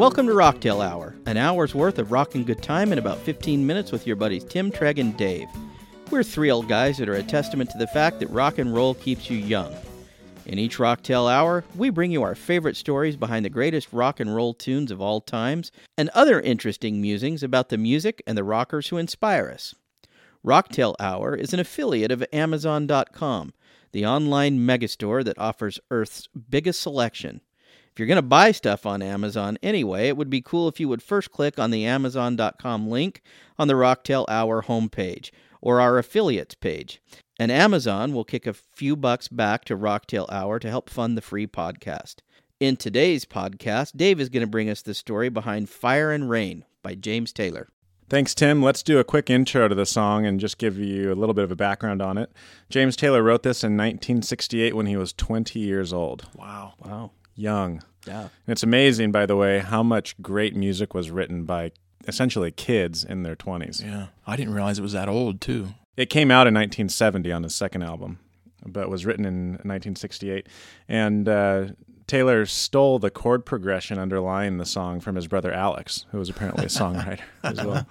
Welcome to Rocktail Hour, an hour's worth of rockin' good time in about 15 minutes with your buddies Tim, Treg, and Dave. We're three old guys that are a testament to the fact that rock and roll keeps you young. In each Rocktail Hour, we bring you our favorite stories behind the greatest rock and roll tunes of all times and other interesting musings about the music and the rockers who inspire us. Rocktail Hour is an affiliate of Amazon.com, the online megastore that offers Earth's biggest selection. If you're going to buy stuff on Amazon anyway, it would be cool if you would first click on the Amazon.com link on the Rocktail Hour homepage or our affiliates page. And Amazon will kick a few bucks back to Rocktail Hour to help fund the free podcast. In today's podcast, Dave is going to bring us the story behind Fire and Rain by James Taylor. Thanks, Tim. Let's do a quick intro to the song and just give you a little bit of a background on it. James Taylor wrote this in 1968 when he was 20 years old. Wow. Wow. Young. Yeah. And it's amazing, by the way, how much great music was written by essentially kids in their 20s. Yeah. I didn't realize it was that old, too. It came out in 1970 on his second album, but was written in 1968. And uh, Taylor stole the chord progression underlying the song from his brother Alex, who was apparently a songwriter as well.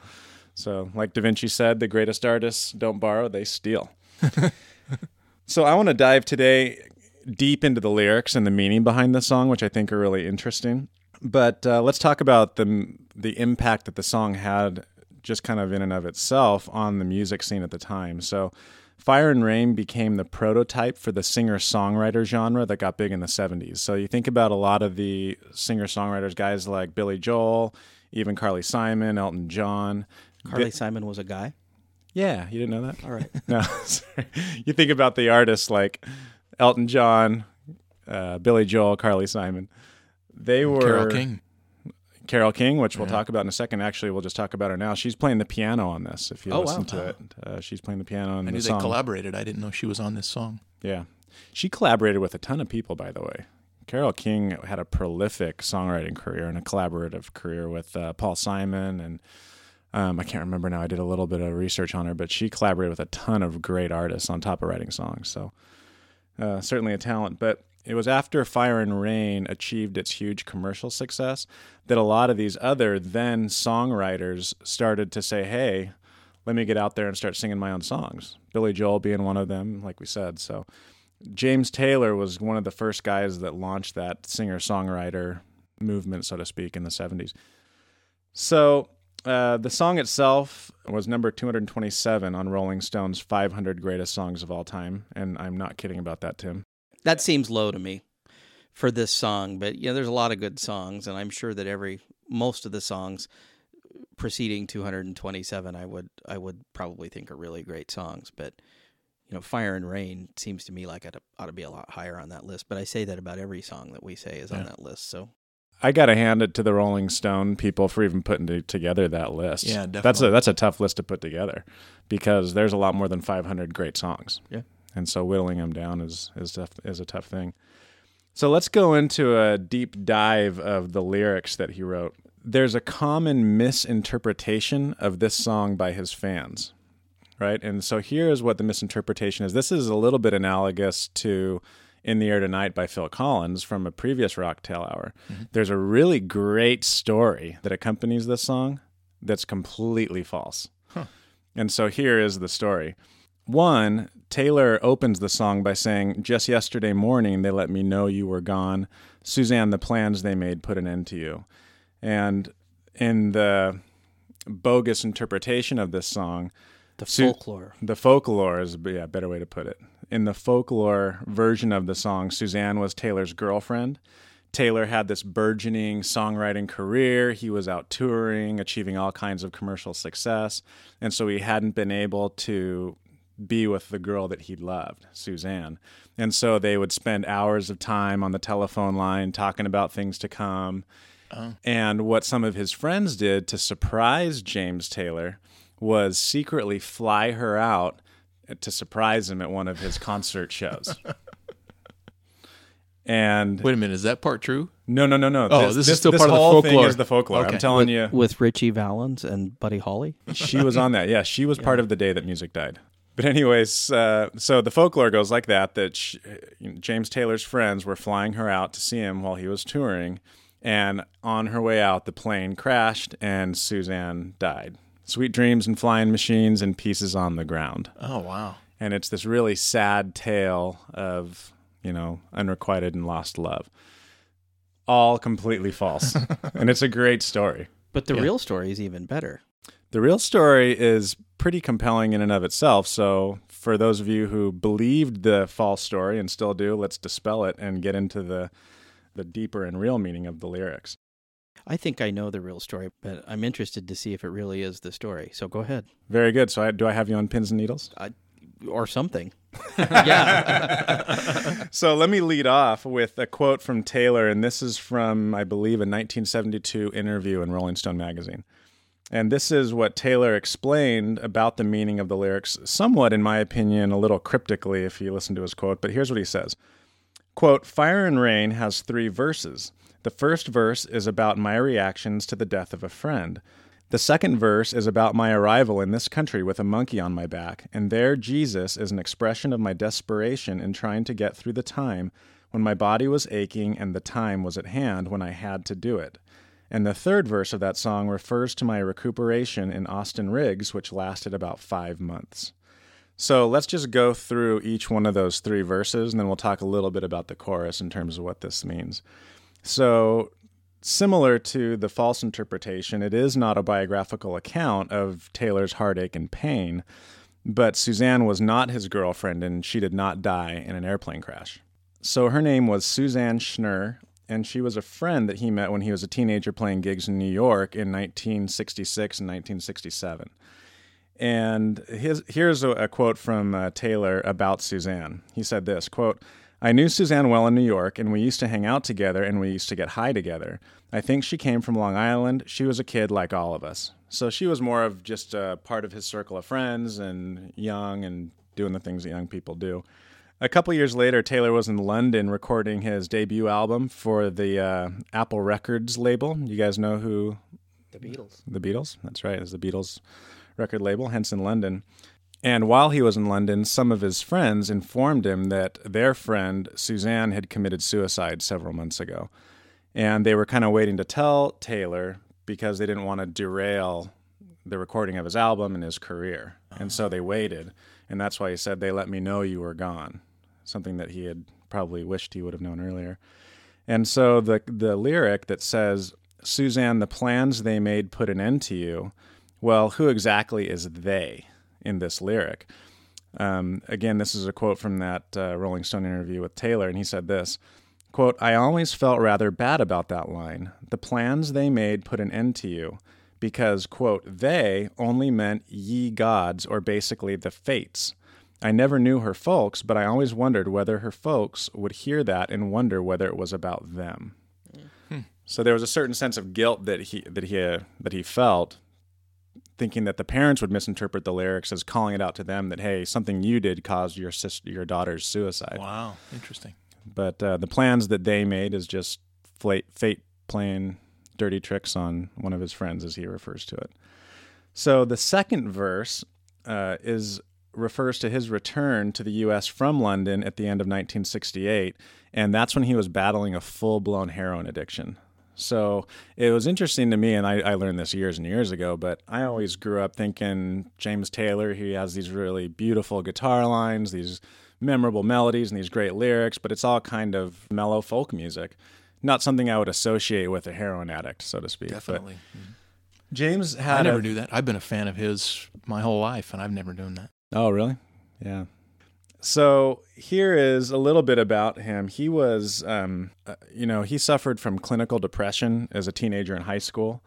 So, like Da Vinci said, the greatest artists don't borrow, they steal. so, I want to dive today deep into the lyrics and the meaning behind the song, which I think are really interesting. But uh, let's talk about the the impact that the song had, just kind of in and of itself, on the music scene at the time. So, Fire and Rain became the prototype for the singer songwriter genre that got big in the 70s. So, you think about a lot of the singer songwriters, guys like Billy Joel, even Carly Simon, Elton John. Carly Bi- Simon was a guy. yeah, you didn't know that? All right. No, sorry. You think about the artists like Elton John, uh, Billy Joel, Carly Simon. They were Carole King. Carole King, which we'll Yeah. talk about in a second. Actually, we'll just talk about her now. She's playing the piano on this. If you Oh, listen wow. to it, uh, she's playing the piano on I the knew they song. collaborated. I didn't know she was on this song. Yeah, she collaborated with a ton of people, by the way. Carole King had a prolific songwriting career and a collaborative career with uh, Paul Simon and um, I can't remember now. I did a little bit of research on her, but she collaborated with a ton of great artists on top of writing songs. So uh, certainly a talent. But it was after Fire and Rain achieved its huge commercial success that a lot of these other then songwriters started to say, "Hey, let me get out there and start singing my own songs." Billy Joel being one of them, like we said. So James Taylor was one of the first guys that launched that singer songwriter movement, so to speak, in the 70s. So uh, the song itself was number 227 on Rolling Stone's 500 greatest songs of all time. And I'm not kidding about that, Tim. That seems low to me for this song, but you know, there's a lot of good songs, and I'm sure that every most of the songs preceding 227, I would I would probably think are really great songs. But you know, Fire and Rain seems to me like it ought to be a lot higher on that list. But I say that about every song that we say is on that list. So I got to hand it to the Rolling Stone people for even putting to- together that list. Yeah, definitely. That's a that's a tough list to put together because there's a lot more than 500 great songs. Yeah. and so whittling them down is is tough, is a tough thing. So let's go into a deep dive of the lyrics that he wrote. There's a common misinterpretation of this song by his fans, right? And so here is what the misinterpretation is. This is a little bit analogous to in the Air Tonight by Phil Collins from a previous Rocktail Hour. Mm-hmm. There's a really great story that accompanies this song that's completely false. And so here is the story. One, Taylor opens the song by saying, Just yesterday morning, they let me know you were gone. Suzanne, the plans they made put an end to you. And in the bogus interpretation of this song, the Su- folklore. the folklore is yeah, a better way to put it. In the folklore version of the song, Suzanne was Taylor's girlfriend. Taylor had this burgeoning songwriting career. He was out touring, achieving all kinds of commercial success. And so he hadn't been able to be with the girl that he loved, Suzanne. And so they would spend hours of time on the telephone line talking about things to come. Oh. And what some of his friends did to surprise James Taylor was secretly fly her out to surprise him at one of his concert shows. and Wait a minute, is that part true? no, no, no, no. Oh, this is still this part of the whole thing folklore. is the folklore. I'm telling with, you, with Ritchie Valens and Buddy Holly. she was on that. Yeah, she was part of the day that music died. But anyways, uh, so the folklore goes like that: that sh James Taylor's friends were flying her out to see him while he was touring, And on her way out, the plane crashed and Suzanne died. Sweet dreams and flying machines and pieces on the ground. Oh wow. And it's this really sad tale of, you know, unrequited and lost love. All completely false. and it's a great story. But the Yeah. real story is even better. The real story is pretty compelling in and of itself. So, for those of you who believed the false story and still do, let's dispel it and get into the the deeper and real meaning of the lyrics. I think I know the real story, but I'm interested to see if it really is the story. So go ahead. Very good. So, I, do I have you on pins and needles? Or something. yeah. so let me lead off with a quote from Taylor, and this is from, I believe, a 1972 interview in Rolling Stone magazine. And this is what Taylor explained about the meaning of the lyrics, somewhat, in my opinion, a little cryptically if you listen to his quote. But here's what he says Quote, Fire and Rain has three verses. The first verse is about my reactions to the death of a friend. The second verse is about my arrival in this country with a monkey on my back, and there Jesus is an expression of my desperation in trying to get through the time when my body was aching and the time was at hand when I had to do it. And the third verse of that song refers to my recuperation in Austen Riggs, which lasted about five months. So let's just go through each one of those three verses, and then we'll talk a little bit about the chorus in terms of what this means. So, similar to the false interpretation, it is not a biographical account of Taylor's heartache and pain, but Suzanne was not his girlfriend and she did not die in an airplane crash. So, her name was Suzanne Schnurr, and she was a friend that he met when he was a teenager playing gigs in New York in 1966 and 1967. And his, here's a, a quote from uh, Taylor about Suzanne. He said this quote, I knew Suzanne well in New York, and we used to hang out together and we used to get high together. I think she came from Long Island. She was a kid like all of us. So she was more of just a part of his circle of friends and young and doing the things that young people do. A couple years later, Taylor was in London recording his debut album for the uh, Apple Records label. You guys know who The Beatles. the Beatles? That's right, it's the Beatles record label, hence in London. And while he was in London, some of his friends informed him that their friend Suzanne had committed suicide several months ago. And they were kind of waiting to tell Taylor because they didn't want to derail the recording of his album and his career. And so they waited. And that's why he said, They let me know you were gone. Something that he had probably wished he would have known earlier. And so the the lyric that says, Suzanne, the plans they made put an end to you. Well, who exactly is they in this lyric? Um, again, this is a quote from that uh, Rolling Stone interview with Taylor, and he said this quote, I always felt rather bad about that line. The plans they made put an end to you because, quote, they only meant ye gods, or basically the fates. I never knew her folks, but I always wondered whether her folks would hear that and wonder whether it was about them. So there was a certain sense of guilt that he that he uh, that he felt, thinking that the parents would misinterpret the lyrics as calling it out to them that hey, something you did caused your sister, your daughter's suicide. Wow. Interesting. But uh, the plans that they made is just fate, fate playing dirty tricks on one of his friends, as he refers to it. So the second verse uh, is refers to his return to the U.S. from London at the end of 1968, and that's when he was battling a full blown heroin addiction. So it was interesting to me, and I, I learned this years and years ago, but I always grew up thinking James Taylor, he has these really beautiful guitar lines, these memorable melodies, and these great lyrics, but it's all kind of mellow folk music. Not something I would associate with a heroin addict, so to speak. Definitely. Mhm. James I never a, knew that. I've been a fan of his my whole life, and I've never known that. Oh, really? Yeah. So here is a little bit about him. He was, um, uh, you know, he suffered from clinical depression as a teenager in high school,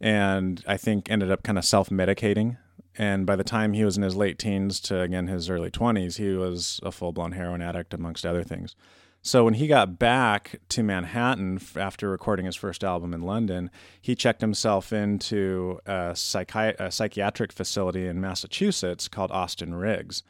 and I think ended up kind of self medicating. And by the time he was in his late teens to again his early 20s, he was a full blown heroin addict, amongst other things. So when he got back to Manhattan after recording his first album in London, he checked himself into a, psychi- a psychiatric facility in Massachusetts called Austen Riggs.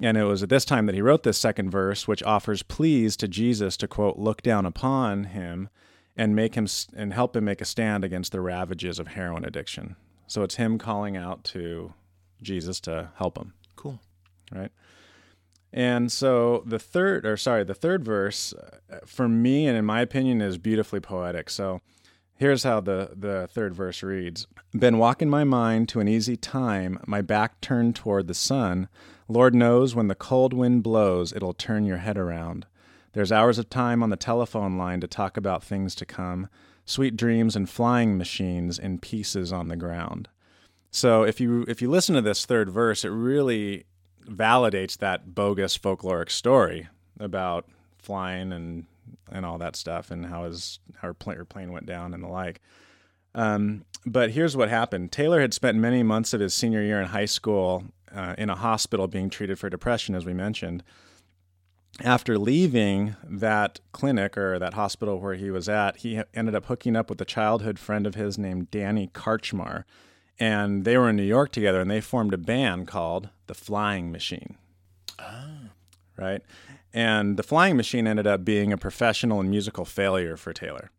And it was at this time that he wrote this second verse, which offers pleas to Jesus to quote, look down upon him and make him and help him make a stand against the ravages of heroin addiction. So it's him calling out to Jesus to help him Cool. right? And so the third, or sorry, the third verse, uh, for me and in my opinion, is beautifully poetic. So here's how the, the third verse reads Been walking my mind to an easy time, my back turned toward the sun. Lord knows when the cold wind blows, it'll turn your head around. There's hours of time on the telephone line to talk about things to come, sweet dreams and flying machines in pieces on the ground. So if you if you listen to this third verse, it really validates that bogus folkloric story about flying and and all that stuff and how his how her plane, her plane went down and the like. Um, but here's what happened: Taylor had spent many months of his senior year in high school uh, in a hospital being treated for depression, as we mentioned. After leaving that clinic or that hospital where he was at, he ended up hooking up with a childhood friend of his named Danny Kortchmar and they were in New York together, and they formed a band called the Flying Machine. Ah. Right, and the Flying Machine ended up being a professional and musical failure for Taylor.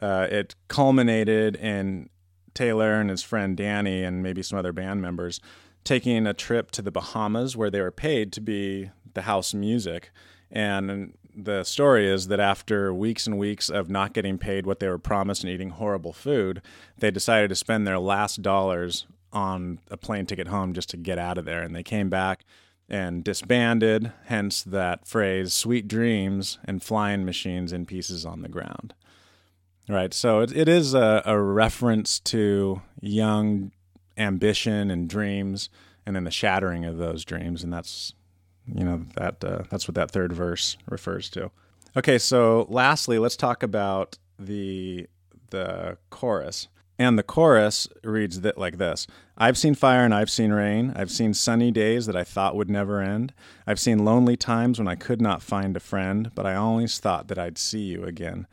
Uh, it culminated in Taylor and his friend Danny, and maybe some other band members, taking a trip to the Bahamas, where they were paid to be the house music. And the story is that after weeks and weeks of not getting paid what they were promised and eating horrible food, they decided to spend their last dollars on a plane ticket home just to get out of there. And they came back and disbanded, hence that phrase, sweet dreams and flying machines in pieces on the ground. Right. So it, it is a, a reference to young ambition and dreams and then the shattering of those dreams. And that's you know that uh, that's what that third verse refers to. Okay, so lastly, let's talk about the the chorus. And the chorus reads that like this I've seen fire and I've seen rain. I've seen sunny days that I thought would never end. I've seen lonely times when I could not find a friend, but I always thought that I'd see you again.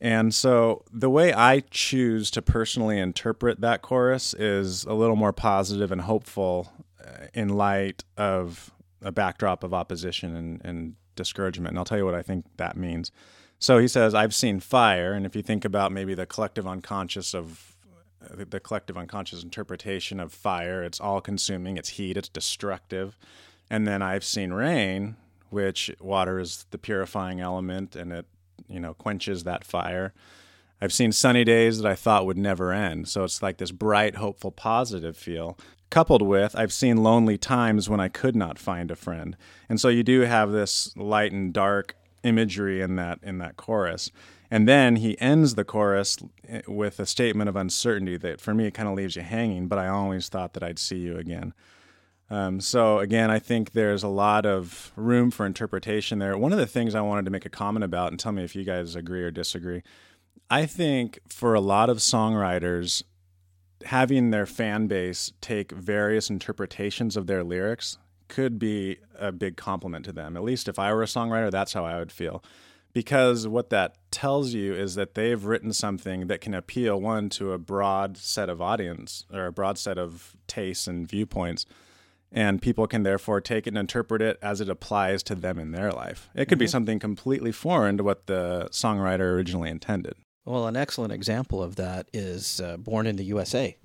And so the way I choose to personally interpret that chorus is a little more positive and hopeful uh, in light of a backdrop of opposition and, and discouragement. And I'll tell you what I think that means. So he says, I've seen fire. And if you think about maybe the collective unconscious of the collective unconscious interpretation of fire, it's all consuming, it's heat, it's destructive. And then I've seen rain, which water is the purifying element and it, you know, quenches that fire. I've seen sunny days that I thought would never end. So it's like this bright, hopeful, positive feel coupled with I've seen lonely times when I could not find a friend. And so you do have this light and dark imagery in that in that chorus. And then he ends the chorus eh, with a statement of uncertainty that for me it kind of leaves you hanging, but I always thought that I'd see you again. Um, so again, I think there's a lot of room for interpretation there. One of the things I wanted to make a comment about, and tell me if you guys agree or disagree. I think for a lot of songwriters, having their fan base take various interpretations of their lyrics could be a big compliment to them. At least if I were a songwriter, that's how I would feel. Because what that tells you is that they've written something that can appeal, one, to a broad set of audience or a broad set of tastes and viewpoints. And people can therefore take it and interpret it as it applies to them in their life. It could mm-hmm. be something completely foreign to what the songwriter originally intended. Well, an excellent example of that is uh, Born in the USA.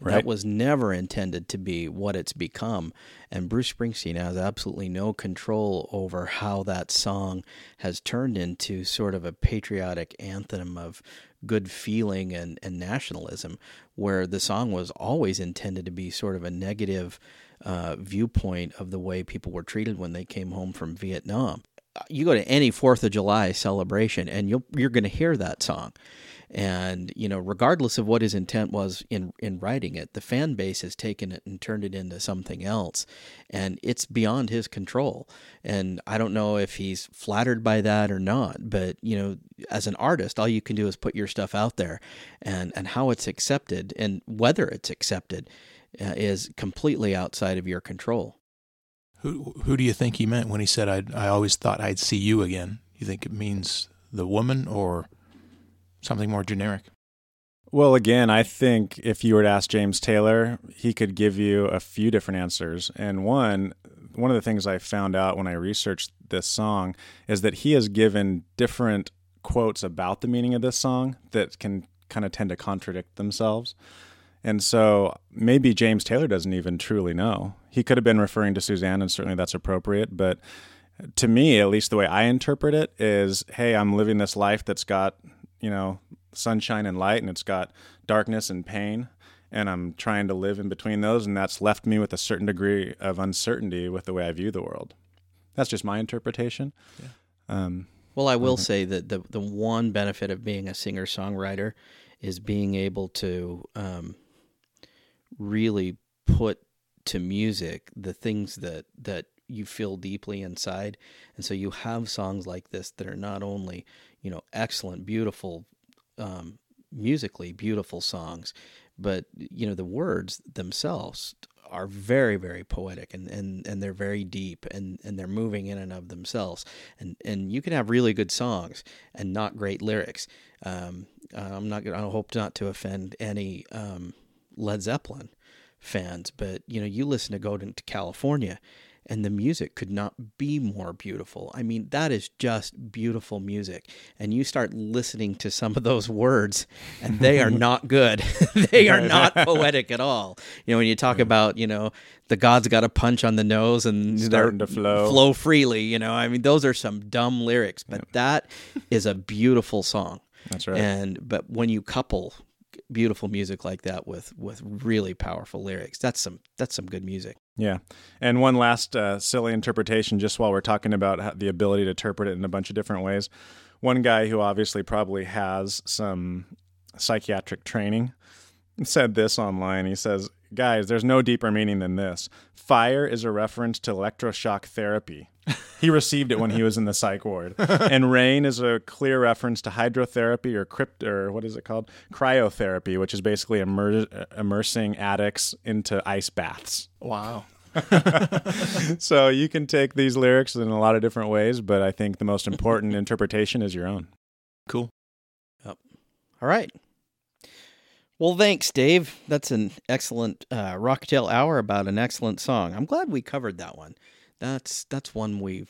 Right. That was never intended to be what it's become. And Bruce Springsteen has absolutely no control over how that song has turned into sort of a patriotic anthem of good feeling and, and nationalism, where the song was always intended to be sort of a negative uh, viewpoint of the way people were treated when they came home from Vietnam you go to any Fourth of July celebration, and you'll you're going to hear that song. And you know, regardless of what his intent was in in writing it, the fan base has taken it and turned it into something else, and it's beyond his control. And I don't know if he's flattered by that or not. But you know, as an artist, all you can do is put your stuff out there, and and how it's accepted and whether it's accepted Uh, is completely outside of your control. Who who do you think he meant when he said I I always thought I'd see you again? You think it means the woman or something more generic? Well, again, I think if you were to ask James Taylor, he could give you a few different answers. And one one of the things I found out when I researched this song is that he has given different quotes about the meaning of this song that can kind of tend to contradict themselves. And so maybe James Taylor doesn't even truly know. He could have been referring to Suzanne, and certainly that's appropriate. But to me, at least the way I interpret it, is hey, I'm living this life that's got, you know, sunshine and light, and it's got darkness and pain. And I'm trying to live in between those, and that's left me with a certain degree of uncertainty with the way I view the world. That's just my interpretation. Yeah. Um, well, I will say that the the one benefit of being a singer songwriter is being able to um, really put to music the things that that you feel deeply inside. And so you have songs like this that are not only you know excellent beautiful um, musically beautiful songs but you know the words themselves are very very poetic and, and, and they're very deep and, and they're moving in and of themselves. And and you can have really good songs and not great lyrics. Um, I'm not gonna I hope not to offend any um, Led Zeppelin fans but you know you listen to go to California and the music could not be more beautiful. I mean, that is just beautiful music. And you start listening to some of those words, and they are not good. they are not poetic at all. You know, when you talk hmm. about, you know, the gods got a punch on the nose and starting to flow, flow freely. You know, I mean, those are some dumb lyrics, but yeah. that is a beautiful song. That's right. And but when you couple beautiful music like that with with really powerful lyrics, that's some that's some good music. Yeah. And one last uh, silly interpretation, just while we're talking about the ability to interpret it in a bunch of different ways. One guy who obviously probably has some psychiatric training said this online. He says, Guys, there's no deeper meaning than this. Fire is a reference to electroshock therapy. He received it when he was in the psych ward. And rain is a clear reference to hydrotherapy or crypt or what is it called? Cryotherapy, which is basically immer- immersing addicts into ice baths. Wow. so you can take these lyrics in a lot of different ways, but I think the most important interpretation is your own. Cool. Yep. All right. Well, thanks, Dave. That's an excellent uh, Rocktail hour about an excellent song. I'm glad we covered that one. That's that's one we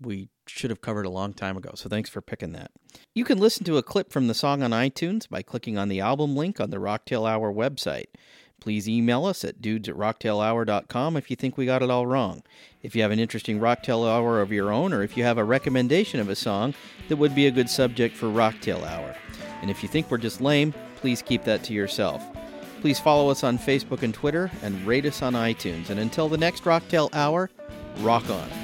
we should have covered a long time ago. So thanks for picking that. You can listen to a clip from the song on iTunes by clicking on the album link on the Rocktail Hour website. Please email us at dudes at rocktailhour.com if you think we got it all wrong. If you have an interesting Rocktail Hour of your own, or if you have a recommendation of a song that would be a good subject for Rocktail Hour. And if you think we're just lame, please keep that to yourself. Please follow us on Facebook and Twitter and rate us on iTunes. And until the next Rocktail Hour, rock on.